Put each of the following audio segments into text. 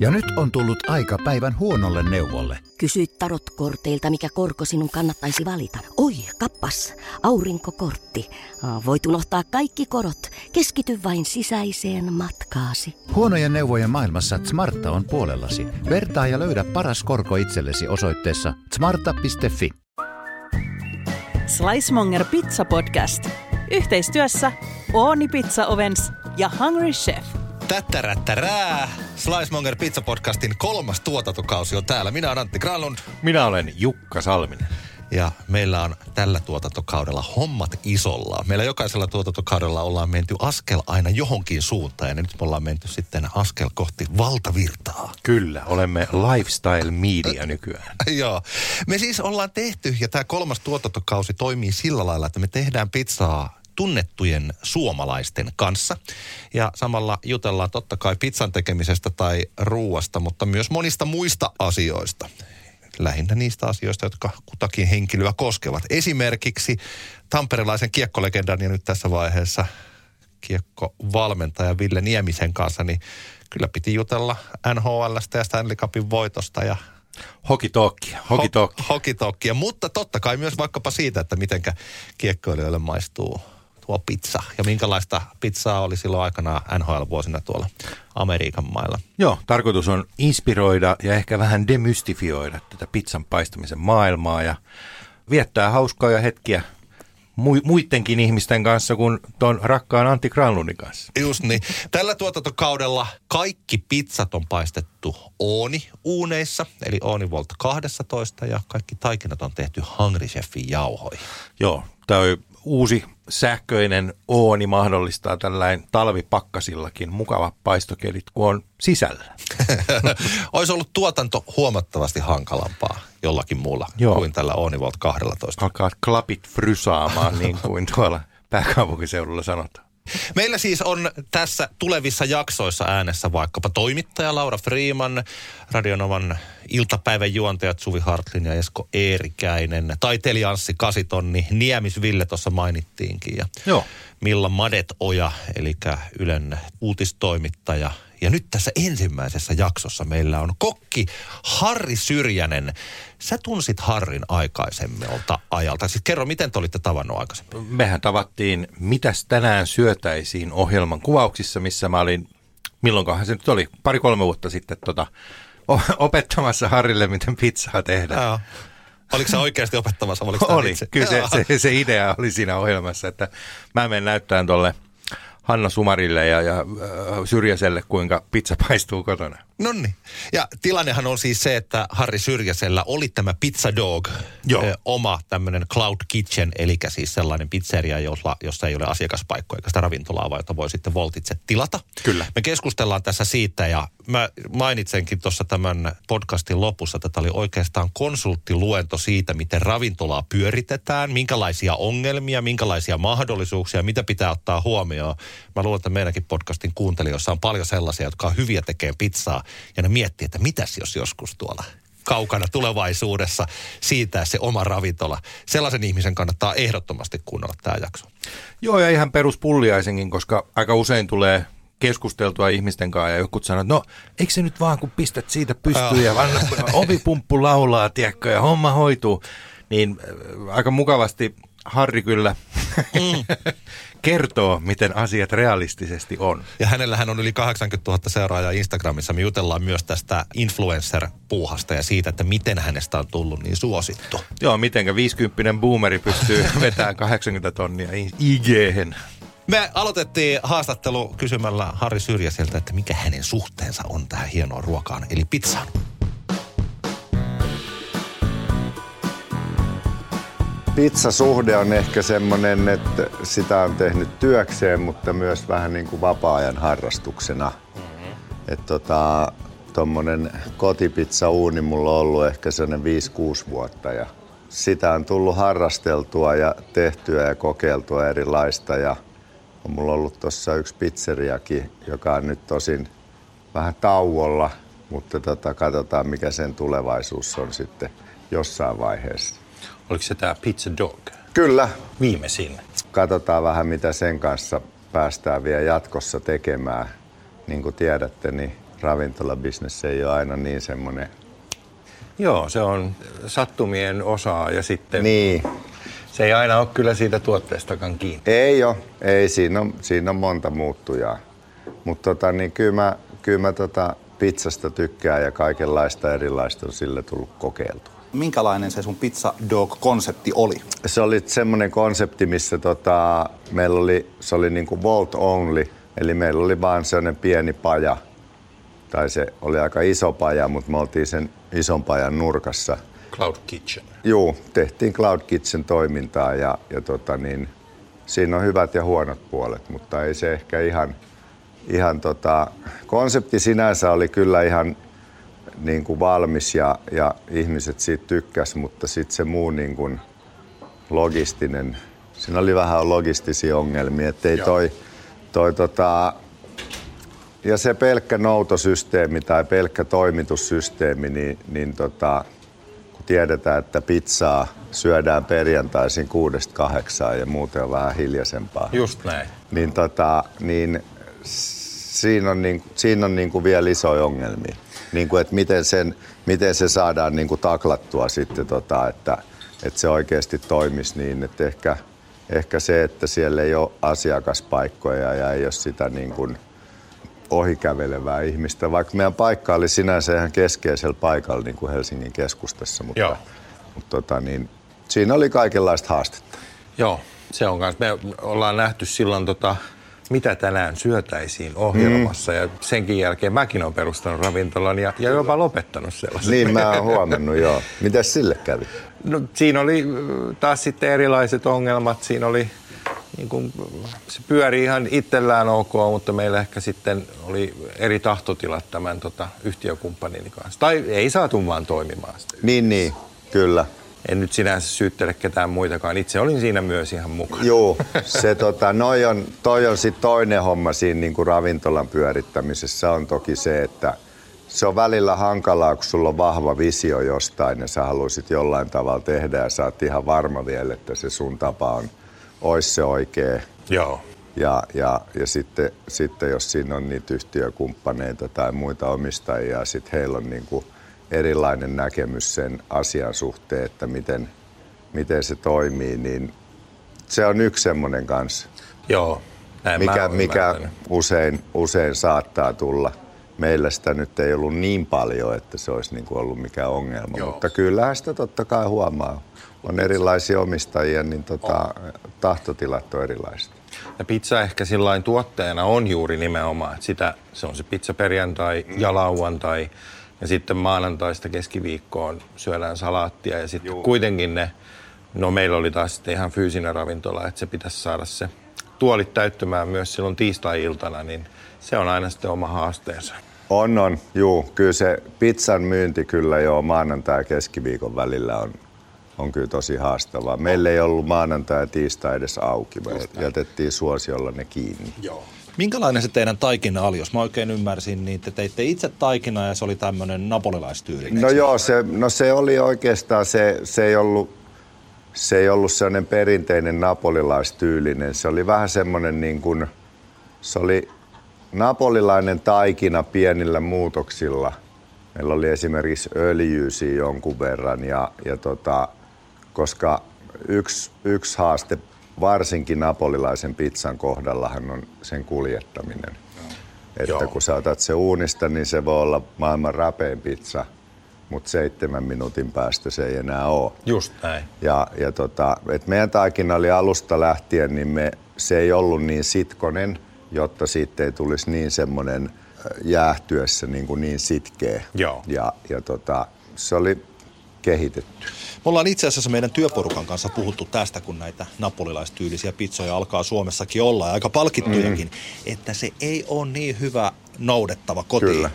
Ja nyt on tullut aika päivän huonolle neuvolle. Kysy tarotkorteilta, mikä korko sinun kannattaisi valita. Oi, kappas, aurinkokortti. Voit unohtaa kaikki korot. Keskity vain sisäiseen matkaasi. Huonojen neuvojen maailmassa Smarta on puolellasi. Vertaa ja löydä paras korko itsellesi osoitteessa smarta.fi. Slicemonger Pizza Podcast. Yhteistyössä Ooni Pizza Ovens ja Hungry Chef. Tättärättärää! Slicemonger Pizza Podcastin kolmas tuotantokausi on täällä. Minä olen Antti Granlund. Minä olen Jukka Salminen. Ja meillä on tällä tuotantokaudella hommat isolla. Meillä jokaisella tuotantokaudella ollaan menty askel aina johonkin suuntaan ja nyt me ollaan menty sitten askel kohti valtavirtaa. Kyllä, olemme lifestyle media nykyään. Joo. Me siis ollaan tehty ja tämä kolmas tuotantokausi toimii sillä lailla, että me tehdään pizzaa tunnettujen suomalaisten kanssa. Ja samalla jutellaan totta kai pizzan tekemisestä tai ruuasta, mutta myös monista muista asioista lähinnä niistä asioista, jotka kutakin henkilöä koskevat. Esimerkiksi tamperelaisen kiekkolegendan ja nyt tässä vaiheessa kiekkovalmentaja Ville Niemisen kanssa, niin kyllä piti jutella NHLstä ja Stanley Cupin voitosta ja Hokitokkia, hokitokkia. Ho- hokitokkia, mutta totta kai myös vaikkapa siitä, että mitenkä kiekkoilijoille maistuu tuo pizza ja minkälaista pizzaa oli silloin aikana NHL-vuosina tuolla Amerikan mailla. Joo, tarkoitus on inspiroida ja ehkä vähän demystifioida tätä pizzan paistamisen maailmaa ja viettää hauskoja hetkiä muidenkin ihmisten kanssa kuin tuon rakkaan Antti Granlundin kanssa. Just niin. Tällä tuotantokaudella kaikki pizzat on paistettu Ooni uuneissa, eli Ooni Volta 12 ja kaikki taikinat on tehty Hungry Chefin jauhoihin. Joo, tämä on uusi sähköinen ooni mahdollistaa tällainen talvipakkasillakin mukava paistokelit, kun on sisällä. Olisi ollut tuotanto huomattavasti hankalampaa jollakin muulla Joo. kuin tällä Oonivolt 12. Alkaa klapit frysaamaan niin kuin tuolla pääkaupunkiseudulla sanotaan. Meillä siis on tässä tulevissa jaksoissa äänessä vaikkapa toimittaja Laura Freeman, Radionovan iltapäivän juontajat Suvi Hartlin ja Esko Eerikäinen, taiteilija Anssi Kasitonni, Niemis Ville tuossa mainittiinkin ja Joo. Milla Madet-oja, eli Ylen uutistoimittaja ja nyt tässä ensimmäisessä jaksossa meillä on kokki Harri Syrjänen. Sä tunsit Harrin aikaisemmalta ajalta. Siis kerro, miten te olitte tavannut aikaisemmin? Mehän tavattiin Mitäs tänään syötäisiin ohjelman kuvauksissa, missä mä olin, milloinkohan se nyt oli, pari-kolme vuotta sitten tota, opettamassa Harrille, miten pizzaa tehdään. Joo. Oliko se oikeasti opettamassa? Oliko oli, itse? kyllä se, se, se, idea oli siinä ohjelmassa, että mä menen näyttämään tuolle – Hanna Sumarille ja, ja äh, Syrjäselle, kuinka pizza paistuu kotona. No niin. Ja tilannehan on siis se, että Harri Syrjäsellä oli tämä Pizza Dog, Joo. Ö, oma tämmöinen Cloud Kitchen, eli siis sellainen pizzeria, jossa, jossa ei ole asiakaspaikkoja eikä sitä ravintolaa, vaan jota voi sitten voltitse tilata. Kyllä. Me keskustellaan tässä siitä ja mä mainitsenkin tuossa tämän podcastin lopussa, että tämä oli oikeastaan konsulttiluento siitä, miten ravintolaa pyöritetään, minkälaisia ongelmia, minkälaisia mahdollisuuksia, mitä pitää ottaa huomioon. Mä luulen, että meidänkin podcastin kuuntelijoissa on paljon sellaisia, jotka on hyviä tekemään pizzaa ja ne miettii, että mitäs jos joskus tuolla kaukana tulevaisuudessa siitä se oma ravintola. Sellaisen ihmisen kannattaa ehdottomasti kuunnella tämä jakso. Joo, ja ihan peruspulliaisenkin, koska aika usein tulee keskusteltua ihmisten kanssa ja joku sanoo, että no eikö se nyt vaan kun pistät siitä pystyyn ja vaan ovipumppu laulaa, tiedätkö, ja homma hoituu. Niin äh, aika mukavasti Harri kyllä mm. kertoo, miten asiat realistisesti on. Ja hänellähän on yli 80 000 seuraajaa Instagramissa. Me jutellaan myös tästä influencer-puuhasta ja siitä, että miten hänestä on tullut niin suosittu. Joo, mitenkä 50 boomeri pystyy vetämään 80 tonnia ig me aloitettiin haastattelu kysymällä Harri Syrjäseltä, että mikä hänen suhteensa on tähän hienoon ruokaan, eli pizzaan. Pizzasuhde on ehkä semmoinen, että sitä on tehnyt työkseen, mutta myös vähän niin kuin vapaa-ajan harrastuksena. Mm-hmm. Että tota, tommonen kotipizza-uuni mulla on ollut ehkä sellainen 5-6 vuotta ja sitä on tullut harrasteltua ja tehtyä ja kokeiltua erilaista ja on mulla ollut tuossa yksi pizzeriakin, joka on nyt tosin vähän tauolla, mutta tota, katsotaan mikä sen tulevaisuus on sitten jossain vaiheessa. Oliko se tämä Pizza Dog? Kyllä. Viimeisin. Katsotaan vähän mitä sen kanssa päästään vielä jatkossa tekemään. Niin kuin tiedätte, niin ravintolabisnes ei ole aina niin semmoinen. Joo, se on sattumien osaa ja sitten Niin, se ei aina ole kyllä siitä tuotteestakaan kiinni. ei ole. Ei, siinä on, siinä on monta muuttujaa. Mutta tota, niin kyllä mä, kyllä mä tota pizzasta tykkään ja kaikenlaista erilaista on sille tullut kokeiltua. Minkälainen se sun pizza dog-konsepti oli? Se oli semmoinen konsepti, missä tota, meillä oli, se oli niinku vault only, eli meillä oli vaan sellainen pieni paja, tai se oli aika iso paja, mutta me oltiin sen ison pajan nurkassa. Cloud Kitchen. Juu, tehtiin Cloud Kitchen toimintaa ja, ja tota niin, siinä on hyvät ja huonot puolet, mutta ei se ehkä ihan, ihan tota, konsepti sinänsä oli kyllä ihan niin kuin valmis ja, ja ihmiset siitä tykkäs, mutta sitten se muu niin kuin logistinen, siinä oli vähän logistisia ongelmia, ettei toi, toi tota, ja se pelkkä noutosysteemi tai pelkkä toimitussysteemi, niin, niin tota, kun tiedetään, että pizzaa syödään perjantaisin kuudesta kahdeksaan ja muuten on vähän hiljaisempaa, Just näin. niin, tota, niin siinä on, niin, siinä on niin kuin vielä isoja ongelmia. Niin kuin, että miten, sen, miten se saadaan niin kuin taklattua sitten, tota, että, että se oikeasti toimisi niin, että ehkä, ehkä se, että siellä ei ole asiakaspaikkoja ja ei ole sitä niin kuin ohikävelevää ihmistä, vaikka meidän paikka oli sinänsä ihan keskeisellä paikalla niin kuin Helsingin keskustassa, mutta, Joo. mutta tota, niin, siinä oli kaikenlaista haastetta. Joo, se on kanssa. Me ollaan nähty silloin, tota, mitä tänään syötäisiin ohjelmassa. Mm. Ja senkin jälkeen mäkin olen perustanut ravintolan ja, ja jopa lopettanut sellaisen. Niin mä oon huomannut, joo. Mitäs sille kävi? No, siinä oli äh, taas sitten erilaiset ongelmat. Siinä oli, niin kuin, se pyöri ihan itsellään ok, mutta meillä ehkä sitten oli eri tahtotilat tämän tota, yhtiökumppanini kanssa. Tai ei saatu vaan toimimaan sitä. Niin, niin, kyllä. En nyt sinänsä syyttele ketään muitakaan. Itse olin siinä myös ihan mukana. Joo, se tota, noi on, toi on sitten toinen homma siinä niin kuin ravintolan pyörittämisessä on toki se, että se on välillä hankalaa, kun sulla on vahva visio jostain ja sä haluaisit jollain tavalla tehdä ja sä oot ihan varma vielä, että se sun tapa on, ois se oikea. Joo. Ja, ja, ja sitten, sitten jos siinä on niitä yhtiökumppaneita tai muita omistajia, sitten heillä on niin kuin erilainen näkemys sen asian suhteen, että miten, miten se toimii, niin se on yksi semmoinen kanssa, Joo. Näin mikä, mikä usein, usein saattaa tulla. Meillä sitä nyt ei ollut niin paljon, että se olisi niin kuin ollut mikään ongelma, Joo. mutta kyllähän sitä totta kai huomaa. On erilaisia omistajia, niin tota, tahtotilat on erilaiset. Ja pizza ehkä sillain tuotteena on juuri nimenomaan, että sitä, se on se pizza perjantai ja lauantai. Ja sitten maanantaista keskiviikkoon syödään salaattia ja sitten kuitenkin ne, no meillä oli taas sitten ihan fyysinen ravintola, että se pitäisi saada se tuolit täyttymään myös silloin tiistai-iltana, niin se on aina sitten oma haasteensa. On, on. Juu, kyllä se pizzan myynti kyllä jo maanantai ja keskiviikon välillä on, on kyllä tosi haastavaa. Meillä ei ollut maanantai ja tiistai edes auki. Me jätettiin suosiolla ne kiinni. Joo. Minkälainen se teidän taikina oli? Jos mä oikein ymmärsin, niin te teitte itse taikinaa ja se oli tämmöinen napolilaistyylinen. No joo, se, no se oli oikeastaan, se, se ei ollut, se ei ollut sellainen perinteinen napolilaistyylinen. Se oli vähän semmoinen niin kuin, se oli napolilainen taikina pienillä muutoksilla. Meillä oli esimerkiksi öljyä siinä jonkun verran ja, ja tota, koska yksi, yksi haaste varsinkin napolilaisen pizzan kohdallahan on sen kuljettaminen. Että Joo. kun sä otat se uunista, niin se voi olla maailman rapein pizza, mutta seitsemän minuutin päästä se ei enää ole. Just näin. Ja, ja tota, et meidän taikina oli alusta lähtien, niin me, se ei ollut niin sitkonen, jotta siitä ei tulisi niin semmoinen äh, jäähtyessä niin, kuin niin sitkeä. Joo. Ja, ja tota, se oli kehitetty. Me ollaan itse asiassa meidän työporukan kanssa puhuttu tästä, kun näitä napolilaistyylisiä pizzoja alkaa Suomessakin olla ja aika palkittujakin, mm. että se ei ole niin hyvä noudettava kotiin. Kyllä.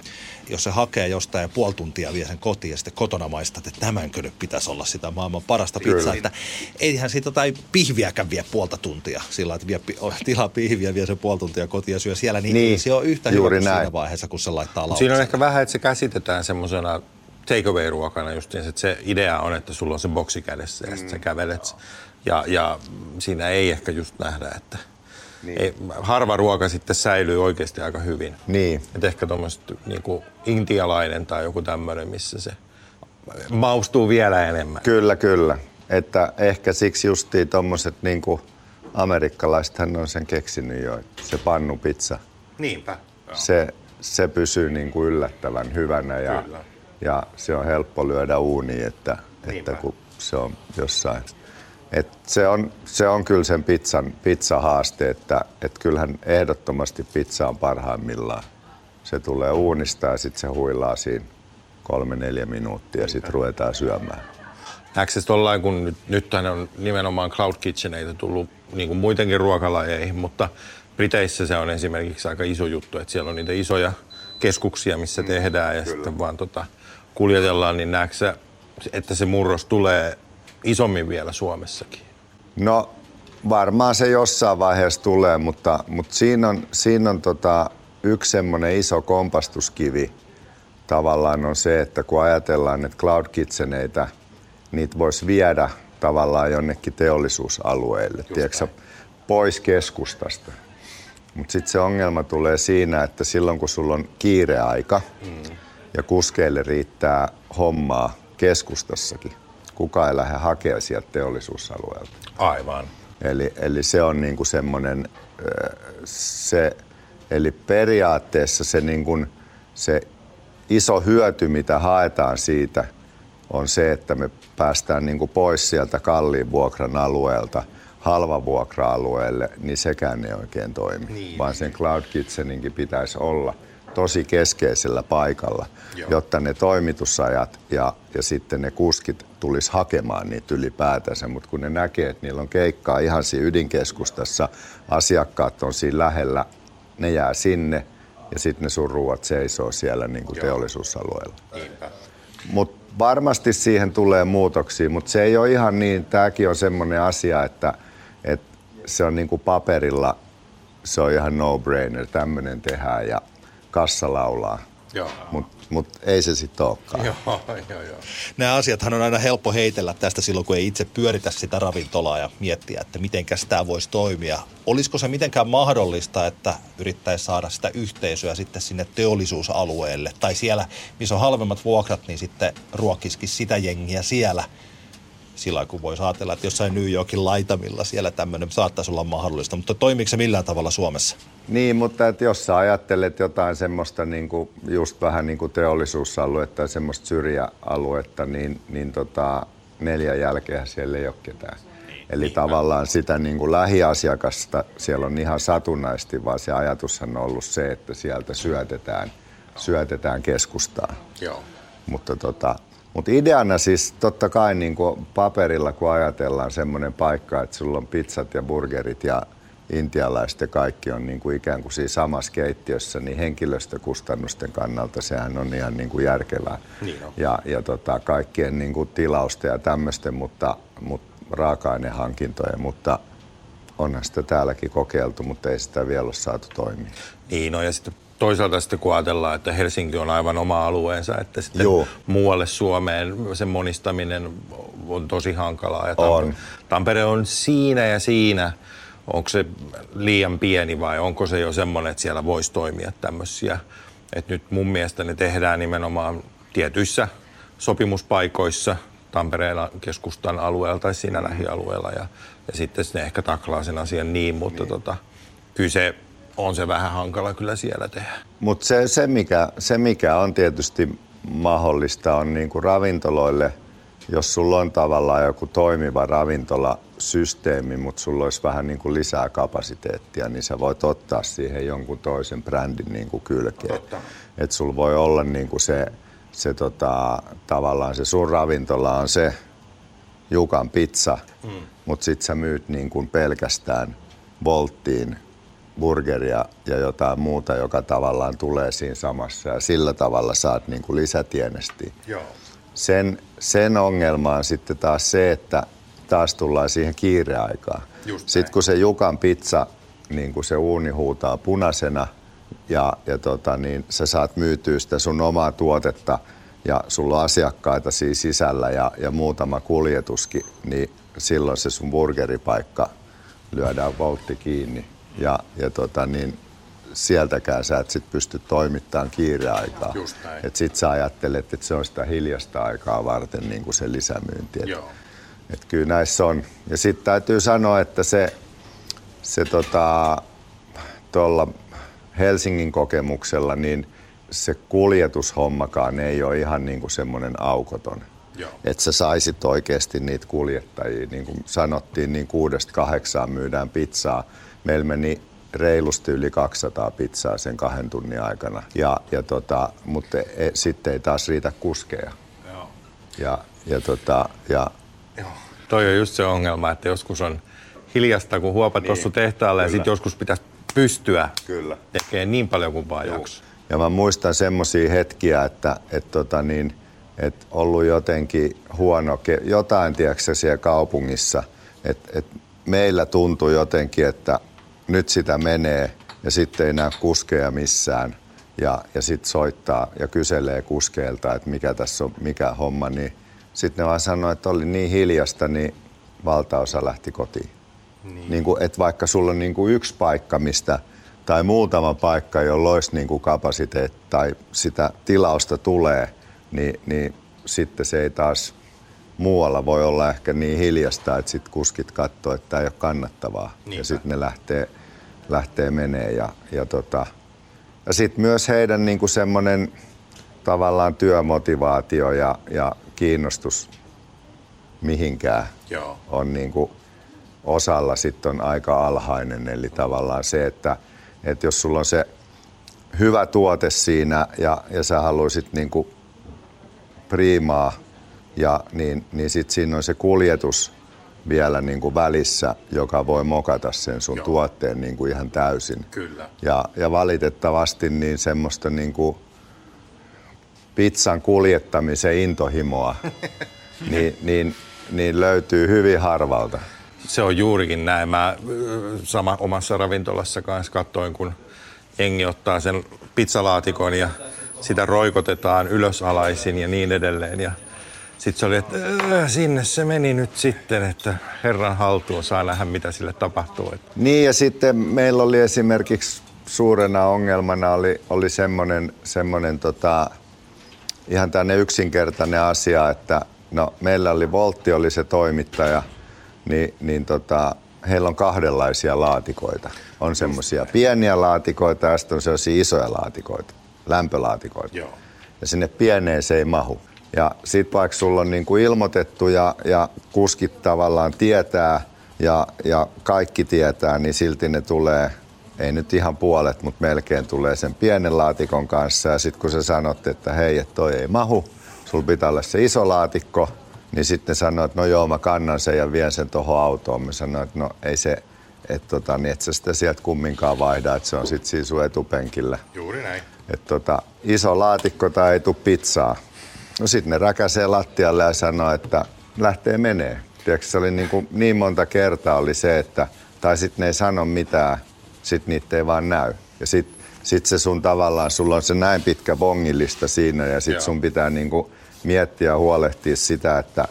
Jos se hakee jostain ja puoli tuntia vie sen kotiin ja sitten kotona maistat, että tämänkö nyt pitäisi olla sitä maailman parasta Kyllä. pizzaa. Että eihän siitä tai pihviäkään vie puolta tuntia sillä, että vie, tilaa pihviä, vie se puoli tuntia kotiin ja syö siellä, niin, Niin, se on yhtä hyvä juuri kuin siinä vaiheessa, kun se laittaa lautaselle. Siinä on ehkä vähän, että se käsitetään semmoisena takeaway-ruokana just että se idea on, että sulla on se boksi kädessä ja Mm. sitten sä kävelet. Ja, ja siinä ei ehkä just nähdä, että niin. ei, harva ruoka sitten säilyy oikeasti aika hyvin. Niin. Et ehkä tuommoista niin intialainen tai joku tämmöinen, missä se maustuu vielä enemmän. Kyllä, kyllä. Että ehkä siksi justiin tuommoiset niin amerikkalaisethan on sen keksinyt jo, että se pannupizza. Niinpä. Se, se pysyy niin kuin yllättävän hyvänä ja, ja se on helppo lyödä uuniin, että, että kun se on jossain. Et se, on, se on kyllä sen pizzan, pizzahaaste, että et kyllähän ehdottomasti pizza on parhaimmillaan. Se tulee uunista ja sitten se huilaa siinä kolme-neljä minuuttia ja sitten ruvetaan syömään. Näetkö se tollain, kun nyt, nyt on nimenomaan Cloud Kitcheneitä tullut niin kuin muidenkin ruokalajeihin, mutta Briteissä se on esimerkiksi aika iso juttu, että siellä on niitä isoja keskuksia, missä mm, tehdään ja kyllä. sitten vaan tota, kuljetellaan, niin näetkö että se murros tulee isommin vielä Suomessakin? No varmaan se jossain vaiheessa tulee, mutta, mutta siinä on, siinä on tota, yksi semmoinen iso kompastuskivi tavallaan on se, että kun ajatellaan, että cloud kitcheneitä, niitä voisi viedä tavallaan jonnekin teollisuusalueille, tiedätkö, pois keskustasta. Mutta sitten se ongelma tulee siinä, että silloin kun sulla on kiireaika mm. Ja kuskeille riittää hommaa keskustassakin, kuka ei lähde hakemaan sieltä teollisuusalueelta. Aivan. Eli, eli se on niinku semmoinen, se, eli periaatteessa se, niinku, se iso hyöty, mitä haetaan siitä, on se, että me päästään niinku pois sieltä kalliin vuokran alueelta halva vuokra-alueelle, niin sekään ei oikein toimi. Niin. Vaan sen Cloud Kitcheninkin pitäisi olla tosi keskeisellä paikalla, Joo. jotta ne toimitusajat ja, ja sitten ne kuskit tulisi hakemaan niitä ylipäätänsä. Mutta kun ne näkee, että niillä on keikkaa ihan siinä ydinkeskustassa, asiakkaat on siinä lähellä, ne jää sinne ja sitten ne sun ruuat seisoo siellä niin kuin teollisuusalueella. Mutta varmasti siihen tulee muutoksia, mutta se ei ole ihan niin, tämäkin on semmoinen asia, että, että se on niin kuin paperilla, se on ihan no-brainer, tämmöinen tehdään ja kassa laulaa. Mutta mut ei se sitten olekaan. Joo, joo, joo. Nämä asiathan on aina helppo heitellä tästä silloin, kun ei itse pyöritä sitä ravintolaa ja miettiä, että miten tämä voisi toimia. Olisiko se mitenkään mahdollista, että yrittäisi saada sitä yhteisöä sitten sinne teollisuusalueelle tai siellä, missä on halvemmat vuokrat, niin sitten ruokisikin sitä jengiä siellä – sillä kun voisi ajatella, että jossain New Yorkin laitamilla siellä tämmöinen saattaisi olla mahdollista, mutta toimiiko se millään tavalla Suomessa? Niin, mutta että jos sä ajattelet jotain semmoista niin kuin, just vähän niin kuin teollisuusaluetta ja semmoista syrjäaluetta, niin, niin tota, neljän jälkeen siellä ei ole ketään. Niin, Eli niin, tavallaan sitä niin kuin lähiasiakasta siellä on ihan satunnaisesti, vaan se ajatushan on ollut se, että sieltä syötetään, syötetään keskustaan. Joo. Mutta tota, mutta ideana siis totta kai niin kuin paperilla, kun ajatellaan semmoinen paikka, että sulla on pizzat ja burgerit ja intialaiset ja kaikki on niin kuin ikään kuin siinä samassa keittiössä, niin henkilöstökustannusten kannalta sehän on ihan niin kuin järkevää. Niin ja, ja tota, kaikkien niin kuin tilausten ja tämmöisten, mutta, mutta raaka-ainehankintojen, mutta onhan sitä täälläkin kokeiltu, mutta ei sitä vielä ole saatu toimia. Niin, no ja sitten toisaalta sitten kun ajatellaan, että Helsinki on aivan oma alueensa, että sitten Joo. muualle Suomeen sen monistaminen on tosi hankalaa. Ja on. Tampere on siinä ja siinä. Onko se liian pieni vai onko se jo semmoinen, että siellä voisi toimia tämmöisiä. Että nyt mun mielestä ne tehdään nimenomaan tietyissä sopimuspaikoissa Tampereen keskustan alueella tai siinä lähialueella ja, ja sitten ne ehkä taklaa sen asian niin, mutta niin. Tota, kyllä se on se vähän hankala kyllä siellä tehdä. Mutta se, se, mikä, se, mikä on tietysti mahdollista, on niinku ravintoloille, jos sulla on tavallaan joku toimiva ravintolasysteemi, mutta sulla olisi vähän niinku lisää kapasiteettia, niin sä voit ottaa siihen jonkun toisen brändin niinku kylkeen. Että sulla voi olla niinku se, se tota, tavallaan se sun ravintola on se Jukan pizza, mm. mutta sit sä myyt niinku pelkästään Volttiin burgeria ja jotain muuta, joka tavallaan tulee siinä samassa ja sillä tavalla saat niin kuin lisätienesti. Joo. Sen, sen ongelma on sitten taas se, että taas tullaan siihen kiireaikaan. Sitten kun se Jukan pizza, niin kun se uuni huutaa punaisena ja, ja tota, niin sä saat myytyä sitä sun omaa tuotetta ja sulla on asiakkaita siinä sisällä ja, ja muutama kuljetuskin, niin silloin se sun burgeripaikka lyödään voltti kiinni ja, ja tota, niin sieltäkään sä et sit pysty toimittamaan kiireaikaa. Et sit sä ajattelet, että se on sitä hiljasta aikaa varten niin kuin se lisämyynti. Et, Joo. et kyllä näissä on. Ja sitten täytyy sanoa, että se, se tota, tuolla Helsingin kokemuksella, niin se kuljetushommakaan ei ole ihan niin kuin semmoinen aukoton. Joo. Että sä saisit oikeasti niitä kuljettajia, niin kuin sanottiin, niin kuudesta kahdeksaan myydään pizzaa. Meillä meni reilusti yli 200 pizzaa sen kahden tunnin aikana. Ja, ja tota, mutta e, sitten ei taas riitä kuskeja. Joo. Ja, ja, tota, ja Joo. Toi on just se ongelma, että joskus on hiljasta, kun huopat niin. tossu tehtaalle ja sitten joskus pitäisi pystyä Kyllä. tekemään niin paljon kuin vaan jaksaa. Ja mä muistan semmoisia hetkiä, että et tota niin, et ollut jotenkin huono, jotain tiedätkö siellä kaupungissa, että et meillä tuntui jotenkin, että nyt sitä menee ja sitten ei näe kuskeja missään ja, ja sitten soittaa ja kyselee kuskeilta, että mikä tässä on, mikä homma, niin sitten ne vaan sanoi, että oli niin hiljasta, niin valtaosa lähti kotiin. Niin. Niin kuin, että vaikka sulla on niin kuin yksi paikka, mistä tai muutama paikka, jolla olisi niin kuin kapasiteetti tai sitä tilausta tulee, niin, niin sitten se ei taas muualla voi olla ehkä niin hiljasta, että sitten kuskit katsoo, että tämä ei ole kannattavaa. Niinpä. Ja sitten ne lähtee, lähtee menee. Ja, ja, tota, ja sitten myös heidän niin kuin semmoinen tavallaan työmotivaatio ja, ja kiinnostus mihinkään Joo. on niin kuin osalla sitten on aika alhainen. Eli tavallaan se, että, että jos sulla on se hyvä tuote siinä ja, ja sä haluaisit niin kuin priimaa, ja, niin, niin sitten siinä on se kuljetus vielä niin kuin välissä, joka voi mokata sen sun Joo. tuotteen niin kuin ihan täysin. Kyllä. Ja, ja valitettavasti niin semmoista niin kuin pizzan kuljettamisen intohimoa niin, niin, niin löytyy hyvin harvalta. Se on juurikin näin. Mä sama omassa ravintolassa kanssa katsoin, kun jengi ottaa sen pizzalaatikon ja sitä roikotetaan ylösalaisin ja niin edelleen. Ja sitten se oli, että "Äh, sinne se meni nyt sitten, että herran haltuun saa nähdä, mitä sille tapahtuu. Että Niin ja sitten meillä oli esimerkiksi suurena ongelmana oli, oli semmoinen, semmoinen tota, ihan tänne yksinkertainen asia, että no, meillä oli Voltti oli se toimittaja, niin, niin tota, heillä on kahdenlaisia laatikoita. On semmoisia pieniä laatikoita ja sitten on sellaisia isoja laatikoita, lämpölaatikoita. Joo. Ja sinne pieneen se ei mahu. Ja sit vaikka sulla on niin kuin ilmoitettu ja, ja kuskit tavallaan tietää ja, ja kaikki tietää, niin silti ne tulee, ei nyt ihan puolet, mutta melkein tulee sen pienen laatikon kanssa. Ja sitten kun sä sanot, että hei, että toi ei mahu, sulla pitää olla se iso laatikko, niin sitten sanoo, että no joo, mä kannan sen ja vien sen tuohon autoon. Mä sanoin, että no ei se, että tota, niin et sä sitä sieltä kumminkaan vaihda, että se on sitten siinä sun etupenkillä juuri näin. että tota, iso laatikko tai ei pizzaa. No sitten ne räkäsee lattialle ja sanoo, että lähtee menee. Tiedätkö, se oli niin, kuin, niin monta kertaa oli se, että tai sitten ne ei sano mitään, sitten niitä ei vaan näy. Ja sitten sit se sun tavallaan, sulla on se näin pitkä bongillista siinä ja sitten sun pitää niin kuin miettiä ja huolehtia sitä, että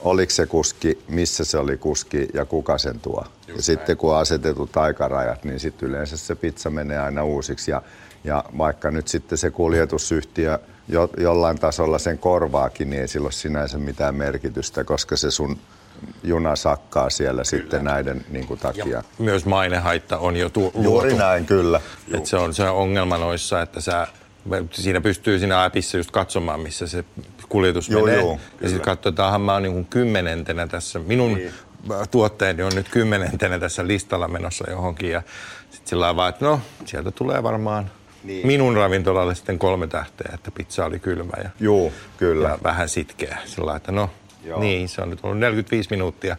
oliko se kuski, missä se oli kuski ja kuka sen tuo. ja sitten kun on asetetut aikarajat, niin sitten yleensä se pizza menee aina uusiksi. Ja, ja vaikka nyt sitten se kuljetusyhtiö jo, jollain tasolla sen korvaakin, niin ei sillä ole sinänsä mitään merkitystä, koska se sun juna sakkaa siellä sitten näiden niin kuin, takia. Ja myös mainehaitta on jo tu- Juuri luotu. näin, kyllä. Et se on se ongelma noissa, että sä, siinä pystyy siinä appissa just katsomaan, missä se kuljetus Joo, menee. joo, ja kyllä. sitten katsotaanhan, mä oon niin kymmenentenä tässä, minun niin. tuotteeni on nyt kymmenentenä tässä listalla menossa johonkin. Ja sitten sillä lailla vaan, että no, sieltä tulee varmaan niin. minun ravintolalle sitten kolme tähteä, että pizza oli kylmä ja, Juu, kyllä. ja vähän sitkeä. Sillä että no, Joo. niin, se on nyt ollut 45 minuuttia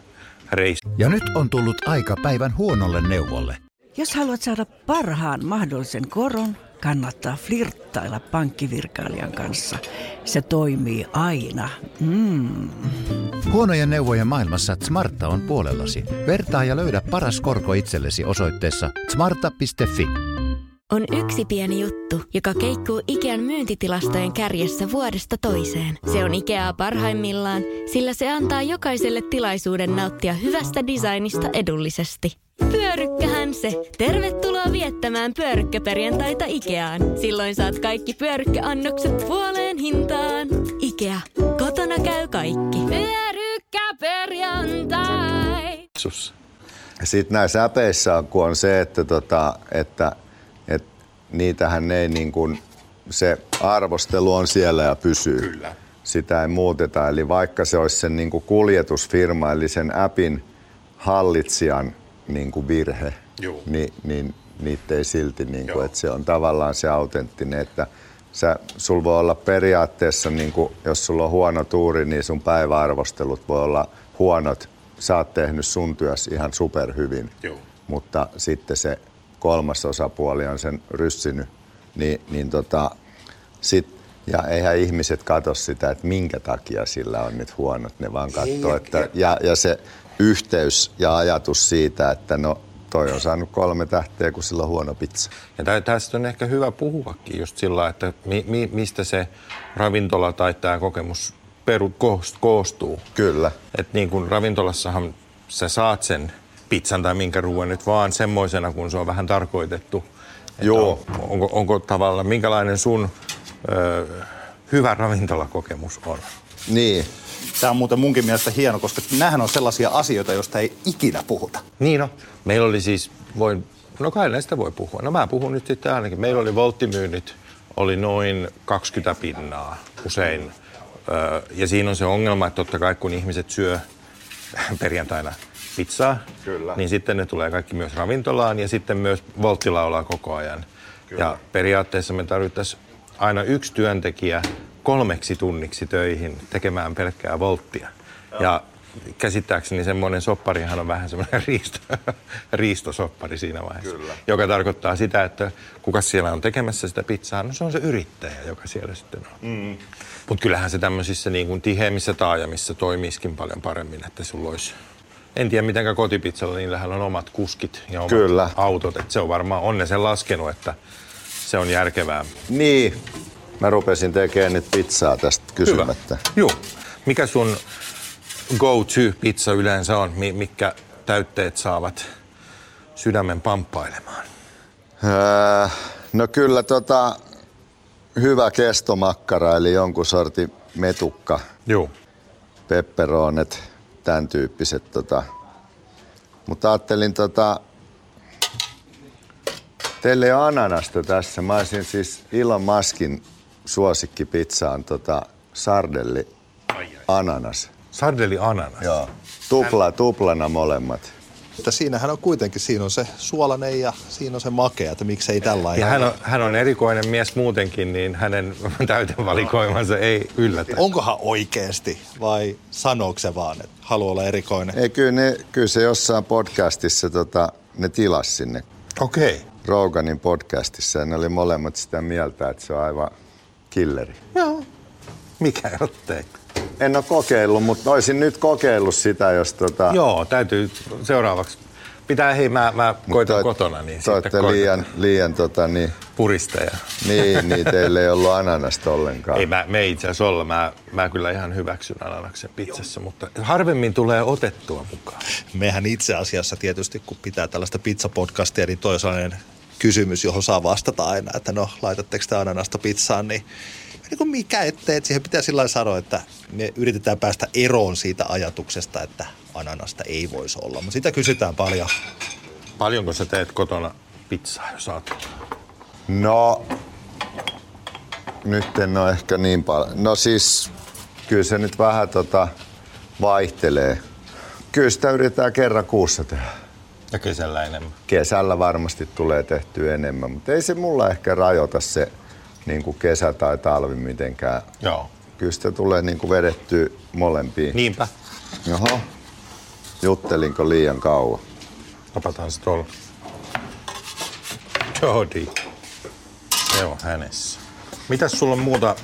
reissu. Ja nyt on tullut aika päivän huonolle neuvolle. Jos haluat saada parhaan mahdollisen koron, kannattaa flirttailla pankkivirkailijan kanssa. Se toimii aina. Mm. Huonojen neuvojen maailmassa Smarta on puolellasi. Vertaa ja löydä paras korko itsellesi osoitteessa smarta.fi. On yksi pieni juttu, joka keikkuu Ikean myyntitilastojen kärjessä vuodesta toiseen. Se on Ikeaa parhaimmillaan, sillä se antaa jokaiselle tilaisuuden nauttia hyvästä designista edullisesti. Pyörykkähän se. Tervetuloa viettämään pyörykkäperjantaita Ikeaan. Silloin saat kaikki pyörykkäannokset puoleen hintaan. Ikea. Kotona käy kaikki. Pyörykkäperjantai. Sitten näissä äpeissä on, kun on se, että, tota, että, että niitähän ei niin kuin, se arvostelu on siellä ja pysyy. Kyllä. Sitä ei muuteta. Eli vaikka se olisi sen niin kuin kuljetusfirma, eli sen appin hallitsijan niin kuin virhe, Juu. niin, niin niitä ei silti, niin kuin, että se on tavallaan se autenttinen, että sä, sul voi olla periaatteessa, niin kuin, jos sulla on huono tuuri, niin sun päiväarvostelut voi olla huonot. Sä oot tehnyt sun työs ihan superhyvin, Juu. mutta sitten se kolmas osapuoli on sen ryssinyt, niin, niin tota, sit, ja eihän ihmiset katso sitä, että minkä takia sillä on nyt huonot, ne vaan katsoo, että, ja, ja se yhteys ja ajatus siitä, että no toi on saanut kolme tähteä, kun sillä on huono pizza. Ja tä- tästä on ehkä hyvä puhuakin just sillä että mi- mi- mistä se ravintola tai tämä kokemus peru- koos- koostuu. Kyllä. Et niin kuin ravintolassahan sä saat sen pizzan tai minkä ruoan nyt vaan semmoisena, kun se on vähän tarkoitettu. Että Joo. On, onko, onko tavallaan, minkälainen sun ö, hyvä ravintolakokemus on? Niin, Tämä on muuten munkin mielestä hieno, koska nämähän on sellaisia asioita, joista ei ikinä puhuta. Niin no, meillä oli siis, voin, no kai näistä voi puhua. No mä puhun nyt sitten ainakin. Meillä oli volttimyynnit, oli noin 20 pinnaa usein. Öö, ja siinä on se ongelma, että totta kai kun ihmiset syö perjantaina pizzaa, Kyllä. niin sitten ne tulee kaikki myös ravintolaan ja sitten myös voltti laulaa koko ajan. Ja periaatteessa me tarvittaisiin aina yksi työntekijä kolmeksi tunniksi töihin tekemään pelkkää volttia. Ja käsittääkseni semmoinen sopparihan on vähän semmoinen riisto, riistosoppari siinä vaiheessa. Kyllä. Joka tarkoittaa sitä, että kuka siellä on tekemässä sitä pizzaa, no se on se yrittäjä, joka siellä sitten on. Mm. Mutta kyllähän se tämmöisissä niin kuin tiheimmissä taajamissa toimiskin paljon paremmin, että sulla olisi... En tiedä, miten kotipizzalla, niillähän on omat kuskit ja omat Kyllä. autot. Et se on varmaan onne sen laskenut, että se on järkevää. niin. Mä rupesin tekemään nyt pizzaa tästä kysymättä. Joo. Mikä sun go-to-pizza yleensä on? Mi- Mitkä täytteet saavat sydämen pamppailemaan? Öö, no kyllä tota, hyvä kestomakkara, eli jonkun sortin metukka, Joo. pepperonet, tämän tyyppiset. Tota. Mutta ajattelin, tota, teille ei ole ananasta tässä. Mä olisin siis Elon Muskin suosikkipizza on tota, sardelli ananas. Sardeli ananas. Joo. Tupla, tuplana molemmat. Että siinähän on kuitenkin, siinä on se suolainen ja siinä on se makea, että miksei tällainen. Ja hän on, hän on erikoinen mies muutenkin, niin hänen täytevalikoimansa ei yllätä. Onkohan oikeasti vai sanooko se vaan, että haluaa olla erikoinen? Ei, kyllä, ne, kyllä se jossain podcastissa tota, ne tilas sinne Okei. Okay. Roganin podcastissa ja ne oli molemmat sitä mieltä, että se on aivan killeri. Joo. Mikä ettei. En ole kokeillut, mutta olisin nyt kokeillut sitä, jos tota... Joo, täytyy seuraavaksi. Pitää, hei mä, mä koitan toi- kotona, niin Te sitten olette koitan liian, liian tota, niin, puristeja. niin, niin teillä ei ollut ananasta ollenkaan. Ei mä, me ei itse asiassa olla. Mä, mä kyllä ihan hyväksyn ananaksen pizzassa, mutta harvemmin tulee otettua mukaan. Mehän itse asiassa tietysti, kun pitää tällaista pizzapodcastia, niin toi kysymys, johon saa vastata aina, että no, laitatteko te ananasta pizzaan, niin niin kuin mikä ettei, että siihen pitää sillä sanoa, että me yritetään päästä eroon siitä ajatuksesta, että ananasta ei voisi olla. Mutta sitä kysytään paljon. Paljonko sä teet kotona pizzaa, jos saat? No, nyt en ole ehkä niin paljon. No siis, kyllä se nyt vähän tota, vaihtelee. Kyllä sitä yritetään kerran kuussa tehdä. Ja kesällä enemmän. Kesällä varmasti tulee tehtyä enemmän, mutta ei se mulla ehkä rajoita se niin kuin kesä tai talvi mitenkään. Joo. Kyllä sitä tulee niin kuin vedettyä molempiin. Niinpä. Joho. Juttelinko liian kauan? Napataan se tuolla. Jody. Se on hänessä. Mitäs sulla on muuta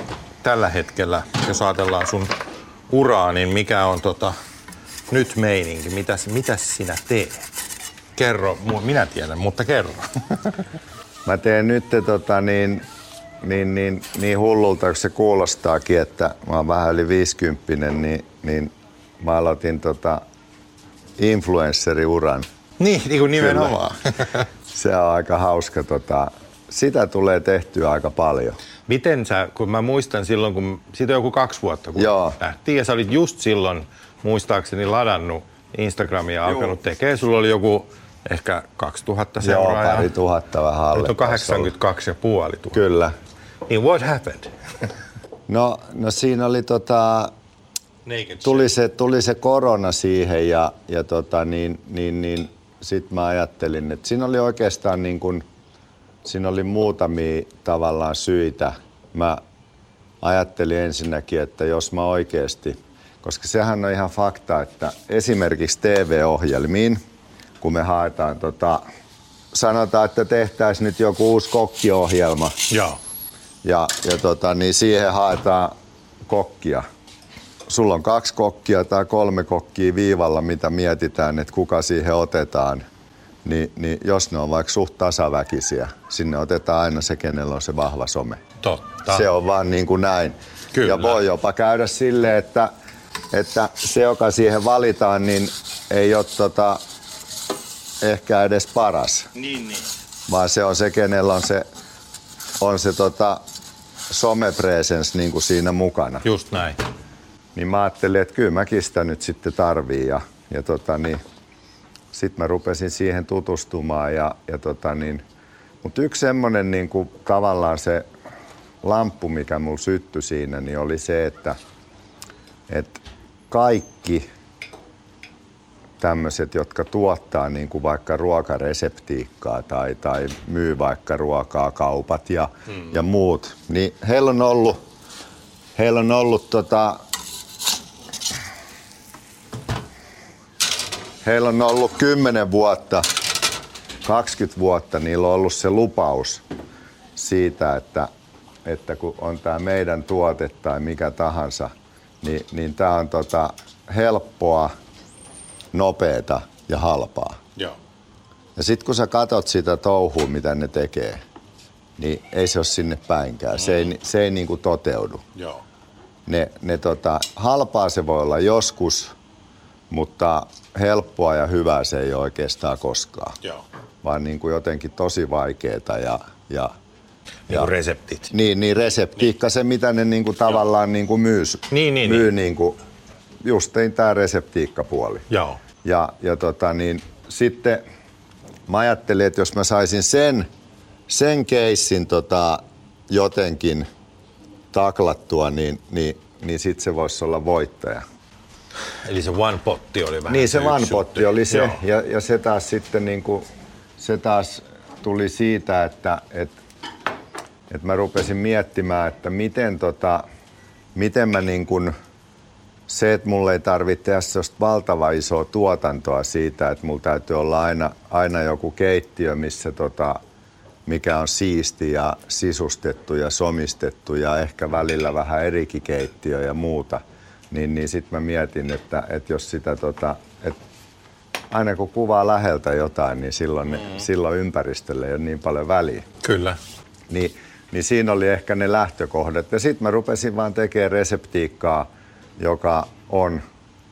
tällä hetkellä, jos ajatellaan sun uraa, niin mikä on tota, nyt meininki? Mitäs, mitäs sinä teet? Kerro, minä tiedän, mutta kerro. Mä teen nyt tota, niin, niin, niin, niin hullulta, kun se kuulostaakin, että mä oon vähän yli 50, niin, niin mä aloitin tota influensseriuran. Niin, niin kuin nimenomaan. Se on aika hauska. Tota, sitä tulee tehtyä aika paljon. Miten sä, kun mä muistan silloin, kun siitä on joku kaksi vuotta, kun Joo. lähtiin ja sä olit just silloin, muistaakseni, ladannut Instagramia ja alkanut tekemään. Sulla oli joku ehkä 2000 Joo, seuraajaa. pari tuhatta vähän alle. Nyt on taisi olla. 82 ja puoli tuhatta. Kyllä. Niin what happened? No, no siinä oli tota, tuli se, tuli se korona siihen ja, ja tota, niin, niin, niin sitten mä ajattelin, että siinä oli oikeastaan niin kuin, siinä oli muutamia tavallaan syitä. Mä ajattelin ensinnäkin, että jos mä oikeasti, koska sehän on ihan fakta, että esimerkiksi TV-ohjelmiin, kun me haetaan tota, sanotaan, että tehtäisiin nyt joku uusi kokkiohjelma, Joo. Ja, ja tota, niin siihen haetaan kokkia. Sulla on kaksi kokkia tai kolme kokkia viivalla, mitä mietitään, että kuka siihen otetaan. Niin, niin jos ne on vaikka suht tasaväkisiä, sinne otetaan aina se, kenellä on se vahva some. Totta. Se on vaan niin kuin näin. Kyllä. Ja voi jopa käydä silleen, että, että se, joka siihen valitaan, niin ei ole tota, ehkä edes paras Niin, niin. vaan se on se, kenellä on se, on se tota, somepresence niin kuin siinä mukana. Just näin. Niin mä ajattelin, että kyllä mäkin sitä nyt sitten tarviin. Ja, ja tota, niin, sitten mä rupesin siihen tutustumaan. Ja, ja tota, niin, mutta yksi semmoinen niin kuin, tavallaan se lamppu, mikä mulla syttyi siinä, niin oli se, että, että kaikki tämmöiset, jotka tuottaa niin kuin vaikka ruokareseptiikkaa tai, tai myy vaikka ruokaa, kaupat ja, hmm. ja muut, niin heillä on ollut, heillä on ollut tota, heillä on ollut 10 vuotta, 20 vuotta, niillä on ollut se lupaus siitä, että, että kun on tämä meidän tuote tai mikä tahansa, niin, niin tämä on tota helppoa, nopeeta ja halpaa. Joo. Ja sitten kun sä katot sitä touhua, mitä ne tekee, niin ei se ole sinne päinkään. Se ei, se ei niinku toteudu. Joo. Ne, ne tota, halpaa se voi olla joskus, mutta helppoa ja hyvää se ei ole oikeastaan koskaan. Joo. Vaan niinku jotenkin tosi vaikeeta ja, ja Niin kuin reseptit. niin, niin reseptiikka, se mitä ne niinku tavallaan niinku myy, Niin, niin, myy niin. niinku, justein tämä reseptiikkapuoli. Joo. Ja, ja tota, niin, sitten mä ajattelin, että jos mä saisin sen, sen keissin tota, jotenkin taklattua, niin, niin, niin sitten se voisi olla voittaja. Eli se one potti oli vähän Niin se vanpotti juttu. oli se. Joo. Ja, ja se taas sitten niinku, se taas tuli siitä, että et, et mä rupesin miettimään, että miten, tota, miten mä niin kuin, se, että mulla ei tarvitse tehdä sellaista valtava isoa tuotantoa siitä, että mulla täytyy olla aina, aina joku keittiö, missä tota, mikä on siisti ja sisustettu ja somistettu ja ehkä välillä vähän erikin keittiö ja muuta, niin, niin sitten mä mietin, että, että jos sitä tota, että aina kun kuvaa läheltä jotain, niin silloin, mm. silloin ympäristölle ei ole niin paljon väliä. Kyllä. Niin, niin siinä oli ehkä ne lähtökohdat. Ja sitten mä rupesin vaan tekemään reseptiikkaa, joka on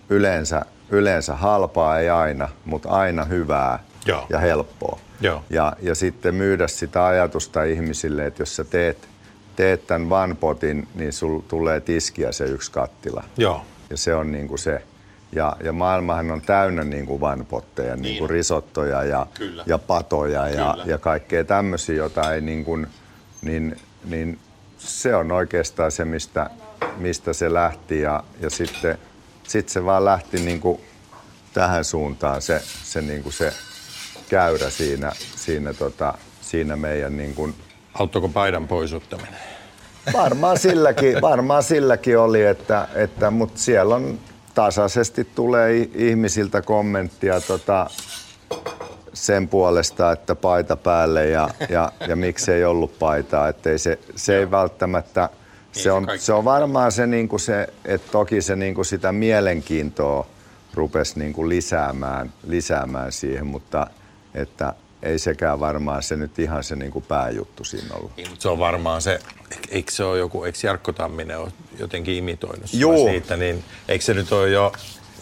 yleensä, yleensä halpaa, ei aina, mutta aina hyvää Joo. ja helppoa. Joo. Ja, ja sitten myydä sitä ajatusta ihmisille, että jos sä teet, teet tämän vanpotin, niin sul tulee tiskiä se yksi kattila. Joo. Ja se on niin kuin se. Ja, ja maailmahan on täynnä niin kuin vanpotteja, niin kuin risottoja ja, Kyllä. ja patoja ja, ja kaikkea tämmöisiä, jota ei niin kuin, niin, niin se on oikeastaan se, mistä, mistä se lähti. Ja, ja sitten sit se vaan lähti niin kuin tähän suuntaan se, se, niin kuin se käyrä siinä, siinä, tota, siinä meidän niin kuin Auttoiko paidan poisuttaminen? Varmaan silläkin, varmaan silläkin oli, että, että mutta siellä on tasaisesti tulee ihmisiltä kommenttia tota, sen puolesta, että paita päälle ja, ja, ja miksi ei ollut paitaa. Että ei se, se ei välttämättä, se se on, se on varmaan se, niin kuin se että toki se niin kuin sitä mielenkiintoa rupesi niin kuin lisäämään, lisäämään siihen, mutta että ei sekään varmaan se nyt ihan se niin kuin pääjuttu siinä ollut. Niin, mutta se on varmaan se, eikö se ole joku, eikö Jarkko Tamminen ole jotenkin imitoinut Juu. siitä, niin eikö se nyt ole jo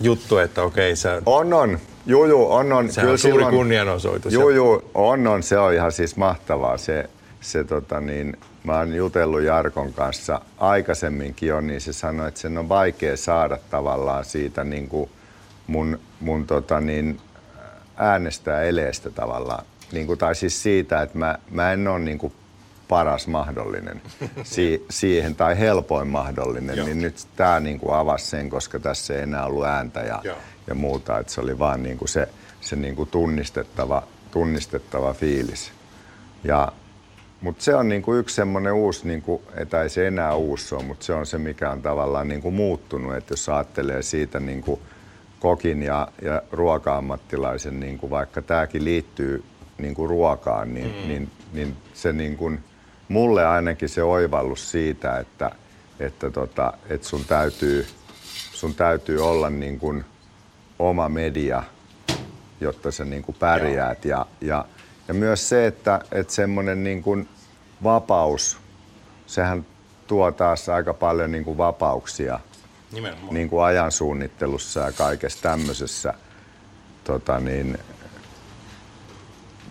juttu, että okei sä... On, on. Joo, joo, on, on. Sehän on suuri kunnianosoitus. Joo, joo, on, on. Se on ihan siis mahtavaa. Se, se tota niin, mä oon jutellut Jarkon kanssa aikaisemminkin jo, niin se sanoi, että sen on vaikea saada tavallaan siitä niin kuin mun, mun tota niin, äänestää eleestä tavallaan. Niin kuin, tai siis siitä, että mä, mä en ole niin kuin paras mahdollinen si- siihen tai helpoin mahdollinen, Joo. niin nyt tämä niin kuin avasi sen, koska tässä ei enää ollut ääntä ja, ja muuta. Että se oli vaan niin kuin se, se niin kuin tunnistettava, tunnistettava fiilis. Ja, mutta se on niin kuin yksi semmoinen uusi, niin kuin, että ei se enää uusi ole, mutta se on se, mikä on tavallaan niin kuin muuttunut. Että jos ajattelee siitä niin kuin kokin ja, ja ruoka-ammattilaisen, niin kuin vaikka tämäkin liittyy niin kuin ruokaan, niin, mm. niin, niin se niin kuin, mulle ainakin se oivallus siitä, että, että, tota, että sun, täytyy, sun täytyy olla niin kuin oma media, jotta sä niin kuin pärjäät. Ja, ja, ja myös se, että, että semmoinen niin kuin vapaus, sehän tuo taas aika paljon niin kuin vapauksia niin kuin ajan suunnittelussa ja kaikessa tämmöisessä. Tota niin,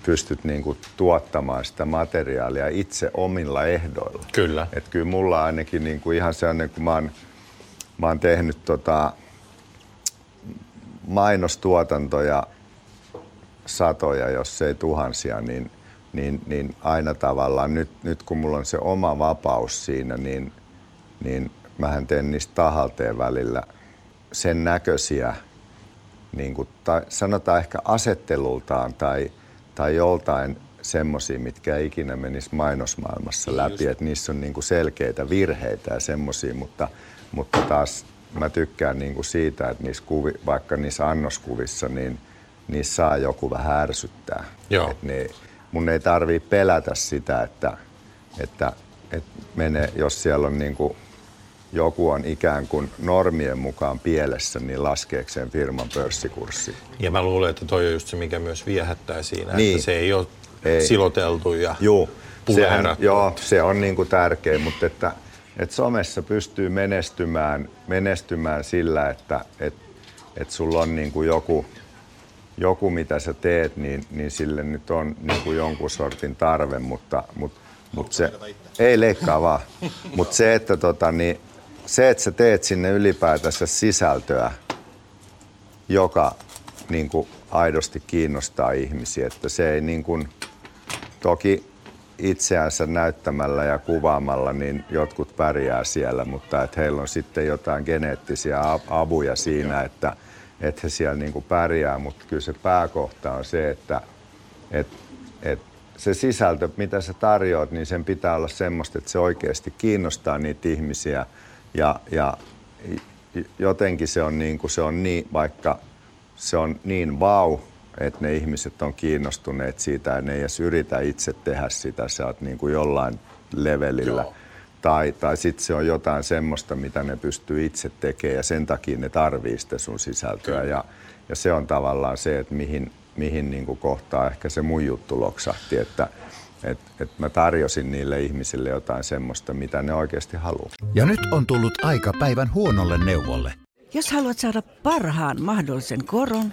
pystyt niin kuin tuottamaan sitä materiaalia itse omilla ehdoilla. Kyllä. Et kyllä mulla ainakin niin kuin ihan sellainen, kun mä oon, mä oon tehnyt tota mainostuotantoja satoja, jos ei tuhansia, niin, niin, niin aina tavallaan nyt, nyt kun mulla on se oma vapaus siinä, niin, niin mähän teen niistä tahalteen välillä sen näköisiä, niin kuin, tai sanotaan ehkä asettelultaan tai, tai joltain semmoisia, mitkä ei ikinä menisi mainosmaailmassa niin läpi, että niissä on niin kuin selkeitä virheitä ja semmoisia, mutta, mutta taas mä tykkään niin kuin siitä, että niissä kuvi, vaikka niissä annoskuvissa, niin niissä saa joku vähän ärsyttää. Joo. Et ne, mun ei tarvii pelätä sitä, että, että, että menee, jos siellä on niin kuin joku on ikään kuin normien mukaan pielessä, niin laskeekseen firman pörssikurssi. Ja mä luulen, että toi on just se, mikä myös viehättää siinä, niin. että se ei ole ei. siloteltu ja Juu, sehän, Joo, se on niin kuin tärkeä, mutta että, että somessa pystyy menestymään, menestymään sillä, että et, et sulla on niin kuin joku, joku, mitä sä teet, niin, niin sille nyt on niin kuin jonkun sortin tarve, mutta, mutta, mutta se, ei leikkaa vaan. Mutta se, että tota, niin, se, että sä teet sinne ylipäätänsä sisältöä, joka niin kuin aidosti kiinnostaa ihmisiä, että se ei niin kuin, toki itseänsä näyttämällä ja kuvaamalla, niin jotkut pärjää siellä, mutta että heillä on sitten jotain geneettisiä avuja siinä, että, että he siellä niin kuin pärjää, mutta kyllä se pääkohta on se, että, että, että se sisältö, mitä sä tarjoat, niin sen pitää olla semmoista, että se oikeasti kiinnostaa niitä ihmisiä – ja, ja jotenkin se on niin kuin se on niin, vaikka se on niin vau, että ne ihmiset on kiinnostuneet siitä ja ne ei edes yritä itse tehdä sitä, sä oot niin kuin jollain levelillä. Joo. Tai, tai sitten se on jotain semmoista, mitä ne pystyy itse tekemään ja sen takia ne tarvii sitä sun sisältöä. Ja, ja se on tavallaan se, että mihin, mihin niin kuin kohtaa ehkä se mun juttu loksahti, että että et mä tarjosin niille ihmisille jotain semmoista, mitä ne oikeasti haluaa. Ja nyt on tullut aika päivän huonolle neuvolle. Jos haluat saada parhaan mahdollisen koron,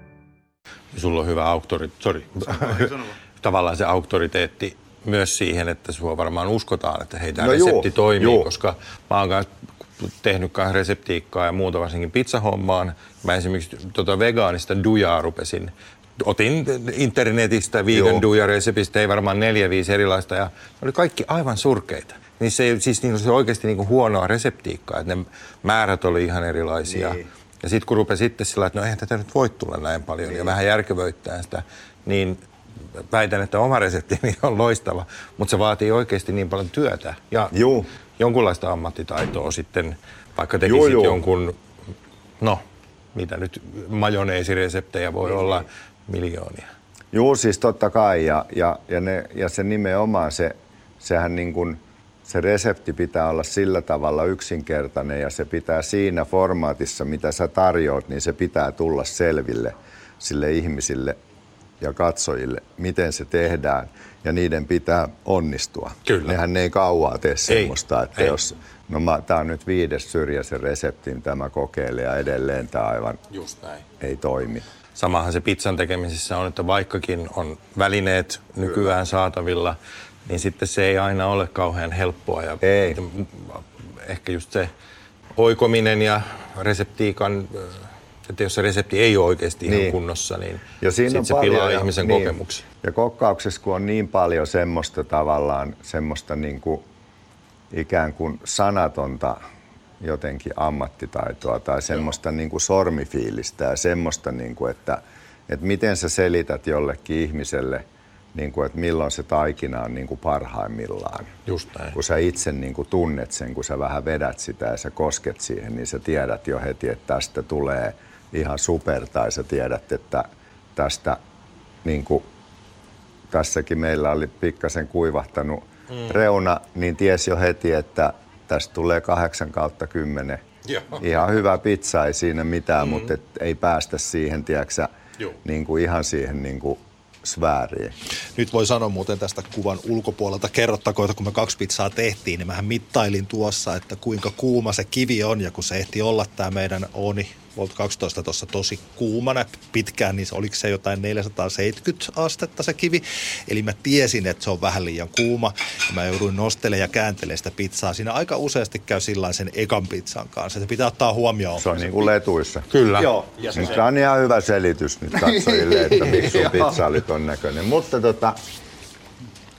Sulla on hyvä auktori, sorry. Tavallaan se auktoriteetti myös siihen, että sua varmaan uskotaan, että hei, tämä no resepti juu, toimii, juu. koska mä oon tehnyt reseptiikkaa ja muuta varsinkin pizzahommaan. Mä esimerkiksi tota vegaanista dujaa rupesin otin internetistä vegan duja resepistä, ei varmaan neljä, viisi erilaista ja ne oli kaikki aivan surkeita. Niin se, siis niin se oikeasti niin kuin huonoa reseptiikkaa, että ne määrät oli ihan erilaisia. Niin. Ja sitten kun rupesi sitten sillä että no eihän tätä nyt voi tulla näin paljon niin. ja vähän järkevöittää sitä, niin väitän, että oma reseptini on loistava, mutta se vaatii oikeasti niin paljon työtä ja Juu. jonkunlaista ammattitaitoa sitten, vaikka tekisit Juu, jonkun, no mitä nyt, majoneesireseptejä voi niin, olla miljoonia. Juu, siis totta kai. Ja, ja, ja, ne, ja se nimenomaan, se, sehän niin kuin, se resepti pitää olla sillä tavalla yksinkertainen ja se pitää siinä formaatissa, mitä sä tarjoat, niin se pitää tulla selville sille ihmisille ja katsojille, miten se tehdään ja niiden pitää onnistua. Kyllä. Nehän ne ei kauaa tee semmoista, että ei. jos, no tämä on nyt viides syrjäisen reseptin tämä kokeile ja edelleen tämä aivan Just näin. ei toimi. Samahan se pizzan tekemisessä on, että vaikkakin on välineet nykyään saatavilla, niin sitten se ei aina ole kauhean helppoa. Ja Ei. Ehkä just se oikominen ja reseptiikan, että jos se resepti ei ole oikeasti ihan Niin. kunnossa, niin Ja siinä sit on se paljon, pilaa ja- ihmisen niin. kokemuksia. Ja kokkauksessa, kun on niin paljon semmoista tavallaan, semmoista niin kuin, ikään kuin sanatonta jotenkin ammattitaitoa tai semmoista niin kuin sormifiilistä ja semmoista, niin kuin, että, että miten sä selität jollekin ihmiselle, niin kuin, että milloin se taikina on niin kuin parhaimmillaan. Just näin. Kun sä itse niin kuin tunnet sen, kun sä vähän vedät sitä ja sä kosket siihen, niin sä tiedät jo heti, että tästä tulee ihan super, tai sä tiedät, että tästä niin kuin, tässäkin meillä oli pikkasen kuivahtanut mm. reuna, niin ties jo heti, että tästä tulee 8 kautta 10. Joo. Ihan hyvä pizza, ei siinä mitään, mm. mutta et ei päästä siihen, tiedätkö, Joo. niin kuin ihan siihen niin kuin sfääriin. Nyt voi sanoa muuten tästä kuvan ulkopuolelta kerrottakoon, että kun me kaksi pizzaa tehtiin, niin mähän mittailin tuossa, että kuinka kuuma se kivi on. Ja kun se ehti olla tämä meidän Ooni Volt 12 tuossa tosi kuumana pitkään, niin se oliko se jotain 470 astetta se kivi. Eli mä tiesin, että se on vähän liian kuuma. Ja mä jouduin nostelemaan ja kääntelemään sitä pizzaa. Siinä aika useasti käy sillä sen ekan pizzan kanssa. Se pitää ottaa huomioon. Se on niin kuin letuissa. Kyllä. Joo, ja se, tämä on ihan hyvä selitys nyt katsojille, että miksi sun pizza oli ton näköinen. Mutta tota,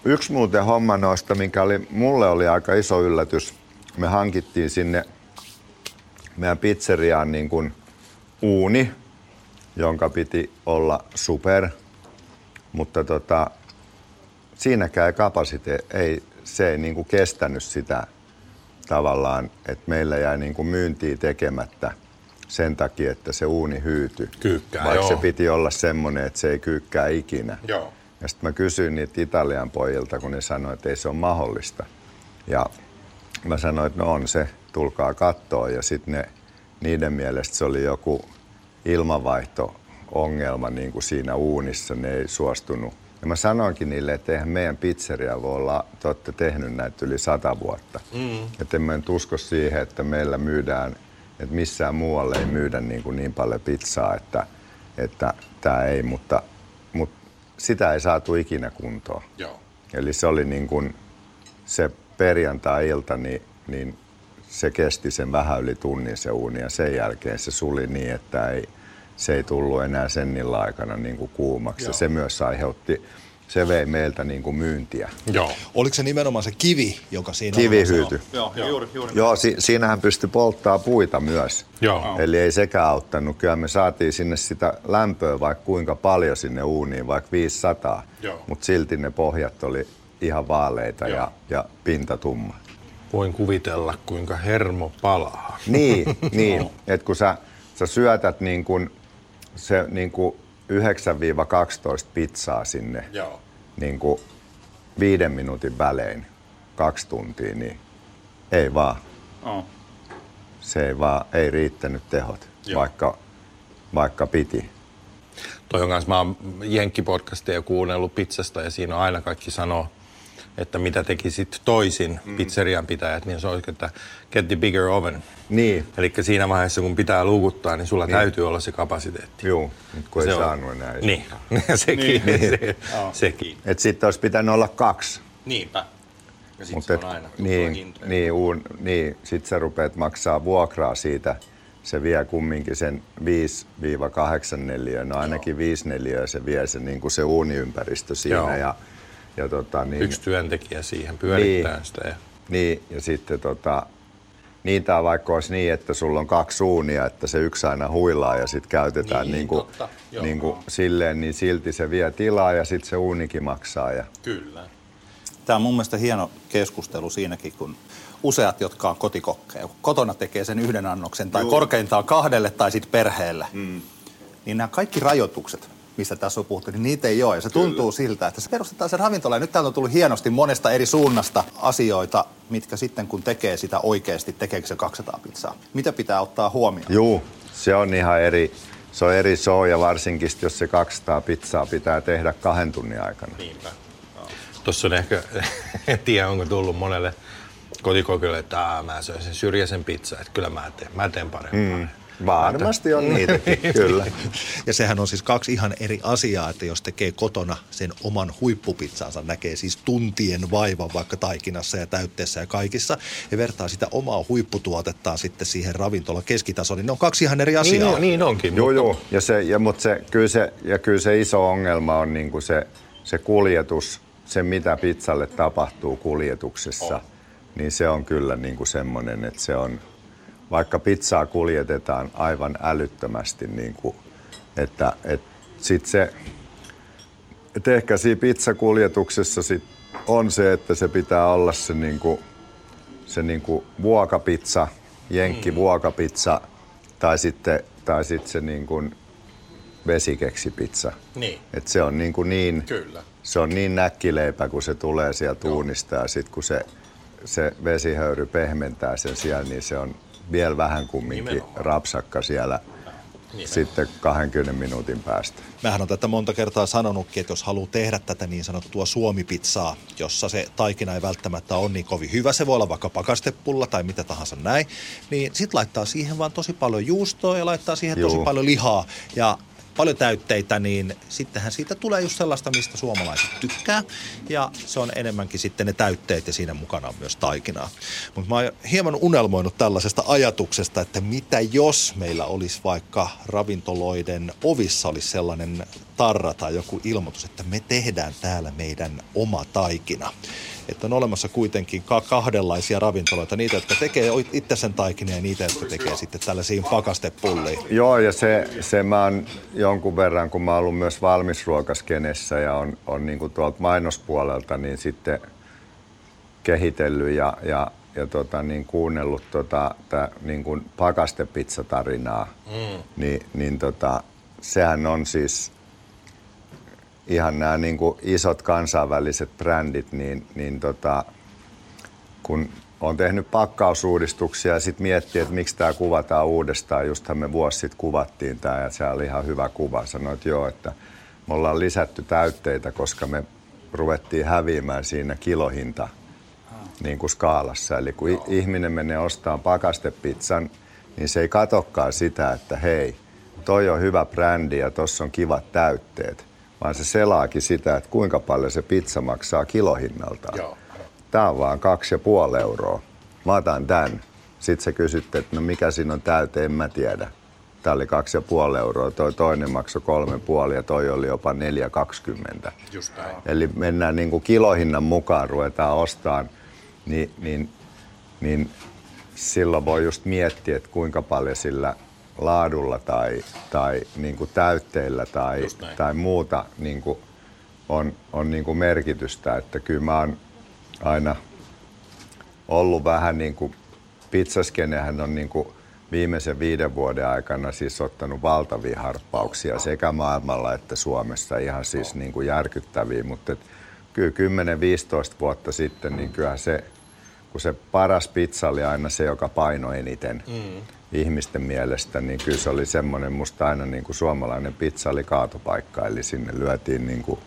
yksi muuten homma noista, mikä oli, mulle oli aika iso yllätys. Me hankittiin sinne meidän pizzeriaan niin kuin uuni, jonka piti olla super. Mutta tota, siinäkään ei kapasite, ei, se ei niin kuin kestänyt sitä tavallaan, että meillä jäi niin kuin myyntiä tekemättä sen takia, että se uuni hyytyi. Kyykkää, Vaikka joo. se piti olla semmoinen, että se ei kyykkää ikinä. Joo. Ja sitten mä kysyin niitä Italian pojilta, kun ne sanoivat, että ei se ole mahdollista. Ja mä sanoin, että no on se, tulkaa kattoon. Ja sitten ne, niiden mielestä se oli joku ilmanvaihto-ongelma niin kuin siinä uunissa, ne ei suostunut. Ja mä sanoinkin niille, että eihän meidän pizzeria voi olla, te olette tehnyt näitä yli sata vuotta. Mm. Että en mä nyt usko siihen, että meillä myydään, että missään muualle ei myydä niin, kuin niin paljon pizzaa, että, että tämä ei, mutta, mutta sitä ei saatu ikinä kuntoon. Joo. Eli se oli niin kuin se perjantai-ilta, niin, niin se kesti sen vähän yli tunnin se uuni ja sen jälkeen se suli niin, että ei, se ei tullut enää sen illon aikana niin kuin kuumaksi. Ja se myös aiheutti, se vei meiltä niin kuin myyntiä. Joo. Oliko se nimenomaan se kivi, joka siinä Kivi on? Joo, joo, juuri, juuri. Joo, si- siinähän pystyi polttaa puita myös. Joo. Eli ei sekään auttanut. Kyllä me saatiin sinne sitä lämpöä vaikka kuinka paljon sinne uuniin, vaikka 500. Joo. Mutta silti ne pohjat oli ihan vaaleita ja, ja pinta tumma. Voin kuvitella, kuinka hermo palaa. Niin, niin. että kun sä, sä syötät niin kun se niin kun 9-12 pizzaa sinne Joo. niin kun viiden minuutin välein, kaksi tuntia, niin ei vaan. Oh. Se ei vaan, ei riittänyt tehot, Joo. vaikka, vaikka piti. Toi on kanssa, mä oon Jenkki-podcasteja kuunnellut pizzasta ja siinä on aina kaikki sanoo, että mitä tekisit toisin mm. pizzerian pitäjät, niin se olisi, että get the bigger oven. Niin, Eli siinä vaiheessa, kun pitää luukuttaa, niin sulla Niin. täytyy olla se kapasiteetti. juu, nyt kun Se ei on- saanut enää. Niin, sekin. Niin. Se, sekin. Et sitten olisi pitänyt olla kaksi. Niinpä. Ja sit Mut se et- on aina niin, niin, uun, niin, sit sä rupeat maksaa vuokraa siitä. Se vie kumminkin sen 5-8 neliöä, no ainakin 5 neliöä se vie se, niin kuin se uuniympäristö siinä. Joo. Ja, ja tota, niin, Yksi työntekijä siihen pyörittää Niin. sitä. Ja... Niin, ja sitten tota, niitä on vaikka olisi niin, että sulla on kaksi uunia, että se yksi aina huilaa ja sitten käytetään Niin, niin, kuin, totta. Niin kuin silleen, niin silti se vie tilaa ja sitten se uunikin maksaa. Ja, Kyllä. Tämä on mun mielestä hieno keskustelu siinäkin, kun useat, jotka on kotikokkeja, kun kotona tekee sen yhden annoksen tai korkeintaan kahdelle tai sitten perheelle, mm. niin nämä kaikki rajoitukset, mistä tässä on puhuttu, niin niitä ei ole. Ja se tuntuu Kyllä. siltä, että se perustetaan se ravintola. Ja nyt täällä on tullut hienosti monesta eri suunnasta asioita, mitkä sitten kun tekee sitä oikeasti, tekeekö se 200 pizzaa. Mitä pitää ottaa huomioon? Juu, se on ihan eri, se on eri show ja varsinkin jos se 200 pizzaa pitää tehdä kahden tunnin aikana. Niinpä. Tuossa on ehkä, en tiedä onko tullut monelle kotikokille, että mä söin sen syrjäisen pizza, että kyllä mä teen, mä teen parempaa. Mm. Varmasti on niitäkin, kyllä. Ja sehän on siis kaksi ihan eri asiaa, että jos tekee kotona sen oman huippupizzaansa, näkee siis tuntien vaivan vaikka taikinassa ja täytteessä ja kaikissa, ja vertaa sitä omaa huipputuotettaan sitten siihen ravintola keskitasoon, niin ne on kaksi ihan eri asiaa. Niin, niin onkin. Joo, mutta... joo. Ja, se, ja, mutta se, kyllä se, ja kyllä se iso ongelma on niin kuin se, se kuljetus, se mitä pizzalle tapahtuu kuljetuksessa, oh. niin se on kyllä niin kuin semmoinen, että se on, vaikka pizzaa kuljetetaan aivan älyttömästi, niin kuin, että, että sit se, että ehkä siinä pizzakuljetuksessa sit on se, että se pitää olla se, niin kuin, se niin kuin vuokapizza, jenkki mm. vuokapizza, tai sitten, tai sitten se niin kuin vesikeksipizza. Niin. Et se on niin, kuin niin Kyllä. se on niin näkkileipä, kun se tulee sieltä uunista ja sitten kun se, se vesihöyry pehmentää sen siellä, niin se on vielä vähän kumminkin Nimenomaan. rapsakka siellä sitten 20 minuutin päästä. Mähän on tätä monta kertaa sanonutkin, että jos haluaa tehdä tätä niin sanottua suomipizzaa, jossa se taikina ei välttämättä ole niin kovin hyvä, se voi olla vaikka pakastepulla tai mitä tahansa näin, niin sit laittaa siihen vaan tosi paljon juustoa ja laittaa siihen Juu. tosi paljon lihaa ja paljon täytteitä, niin sittenhän siitä tulee just sellaista, mistä suomalaiset tykkää. Ja se on enemmänkin sitten ne täytteet ja siinä mukana on myös taikinaa. Mutta mä oon hieman unelmoinut tällaisesta ajatuksesta, että mitä jos meillä olisi vaikka ravintoloiden ovissa olisi sellainen tarra tai joku ilmoitus, että me tehdään täällä meidän oma taikina. Että on olemassa kuitenkin ka- kahdenlaisia ravintoloita, niitä, jotka tekee itse sen taikinan ja niitä, jotka tekee sitten tällaisiin pakastepulliin. Joo, ja se, se mä oon jonkun verran, kun mä oon ollut myös valmisruokaskenessä ja on, on niin kuin tuolta mainospuolelta, niin sitten kehitellyt ja, ja, ja tota, niin kuunnellut tota, tää, niin kuin pakastepizzatarinaa, mm. niin, niin tota, sehän on siis ihan nämä niin kuin isot kansainväliset brändit, niin, niin tota, kun on tehnyt pakkausuudistuksia ja sitten miettii, että miksi tämä kuvataan uudestaan. Justhan me vuosi sitten kuvattiin tämä ja se oli ihan hyvä kuva. Sanoit joo, että me ollaan lisätty täytteitä, koska me ruvettiin häviämään siinä kilohinta niin kuin skaalassa. Eli kun i- ihminen menee ostamaan pakastepizzan, niin se ei katokkaan sitä, että hei, toi on hyvä brändi ja tuossa on kivat täytteet, vaan se selaakin sitä, että kuinka paljon se pizza maksaa kilohinnaltaan. Joo. Tämä on vaan kaksi ja puoli euroa. Mä otan tän. Sitten sä kysytte, että no mikä siinä on täyte, en mä tiedä. Tämä oli kaksi ja puoli euroa, toi toinen maksoi kolme puoli ja toi oli jopa 4,20. Just näin. Eli mennään niin kuin kilohinnan mukaan, ruvetaan ostamaan, niin, niin, niin silloin voi just miettiä, että kuinka paljon sillä laadulla tai, tai niin kuin täytteillä tai, tai muuta niin kuin on, on niin kuin merkitystä. Että kyllä mä oon aina ollut vähän niin kuin, pizzaskenehän on niin kuin viimeisen viiden vuoden aikana siis ottanut valtavia harppauksia sekä maailmalla että Suomessa. Ihan siis niin kuin järkyttäviä, mutta et kyllä 10-15 vuotta sitten, niin kyllähän se, kun se paras pizza oli aina se, joka painoi eniten mm. ihmisten mielestä, niin kyllä se oli semmoinen, musta aina niin kuin suomalainen pizza oli kaatopaikka, eli sinne lyötiin niin kuin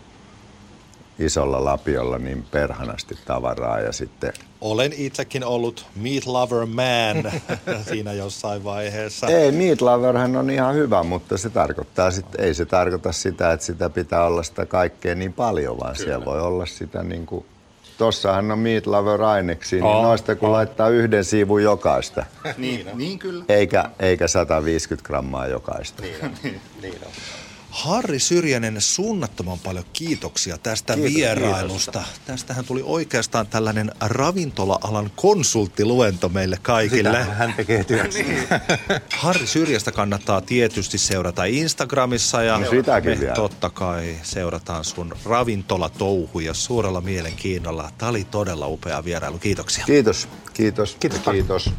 isolla lapiolla niin perhanasti tavaraa ja sitten Olen itsekin ollut meat lover man siinä jossain vaiheessa. Ei, meat loverhan on ihan hyvä, mutta se tarkoittaa sit, ei se tarkoita sitä, että sitä pitää olla sitä kaikkea niin paljon, vaan Kyllä. siellä voi olla sitä niin kuin, tossahan on meat lover aineksia, niin On, noista kun laittaa yhden siivun jokaista, Niin, niin kyllä. eikä, eikä 150 grammaa jokaista. Niin on. Harri Syrjänen, suunnattoman paljon kiitoksia tästä Kiitos, vierailusta. Tästähän tuli oikeastaan tällainen ravintola-alan konsulttiluento meille kaikille. Sitähän hän tekee työkseen. Harri Syrjästä kannattaa tietysti seurata Instagramissa ja No sitäkin me vielä. totta kai seurataan sun ravintolatouhuja suurella mielenkiinnolla. Tämä oli todella upea vierailu. Kiitoksia. Kiitos, kiitos, kiitos. kiitos.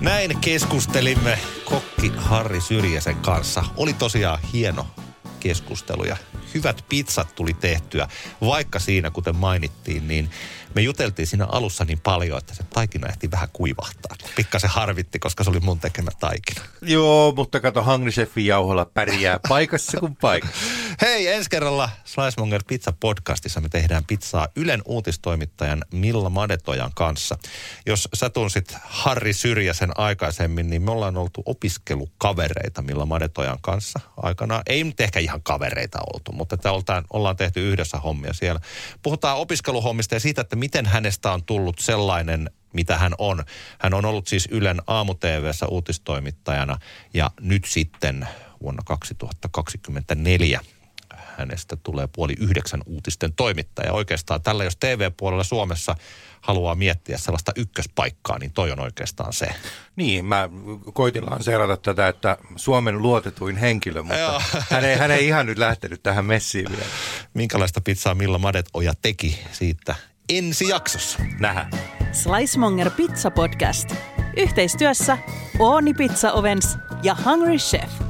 Näin keskustelimme kokki Harri Syrjäsen kanssa. Oli tosiaan hieno keskustelu ja hyvät pizzat tuli tehtyä, vaikka siinä, kuten mainittiin, niin me juteltiin siinä alussa niin paljon, että se taikina ehti vähän kuivahtaa. Pikkasen harvitti, koska se oli mun tekemä taikina. Joo, mutta kato, Hungry Chefin jauholla pärjää paikassa kuin paikassa. Hei, ensi kerralla Slicemonger Pizza podcastissa me tehdään pizzaa Ylen uutistoimittajan Milla Madetojan kanssa. Jos sä tunsit Harri Syrjäsen aikaisemmin, niin me ollaan oltu opiskelukavereita Milla Madetojan kanssa aikanaan. Ei nyt ehkä ihan kavereita oltu, mutta että ollaan tehty yhdessä hommia siellä. Puhutaan opiskeluhommista ja siitä, että miten hänestä on tullut sellainen mitä hän on. Hän on ollut siis Ylen aamu uutistoimittajana ja nyt sitten vuonna 2024 hänestä tulee puoli yhdeksän uutisten toimittaja. Oikeastaan tällä, jos TV-puolella Suomessa haluaa miettiä sellaista ykköspaikkaa, niin toi on oikeastaan se. Niin, mä koitin lanseerata tätä, että Suomen luotetuin henkilö, mutta hän ei, hän ei ihan nyt lähtenyt tähän messiin vielä. Minkälaista pizzaa Milla Madet Oja teki siitä ensi jaksossa? Nähdään. Slicemonger Pizza Podcast. Yhteistyössä Ooni Pizza Ovens ja Hungry Chef.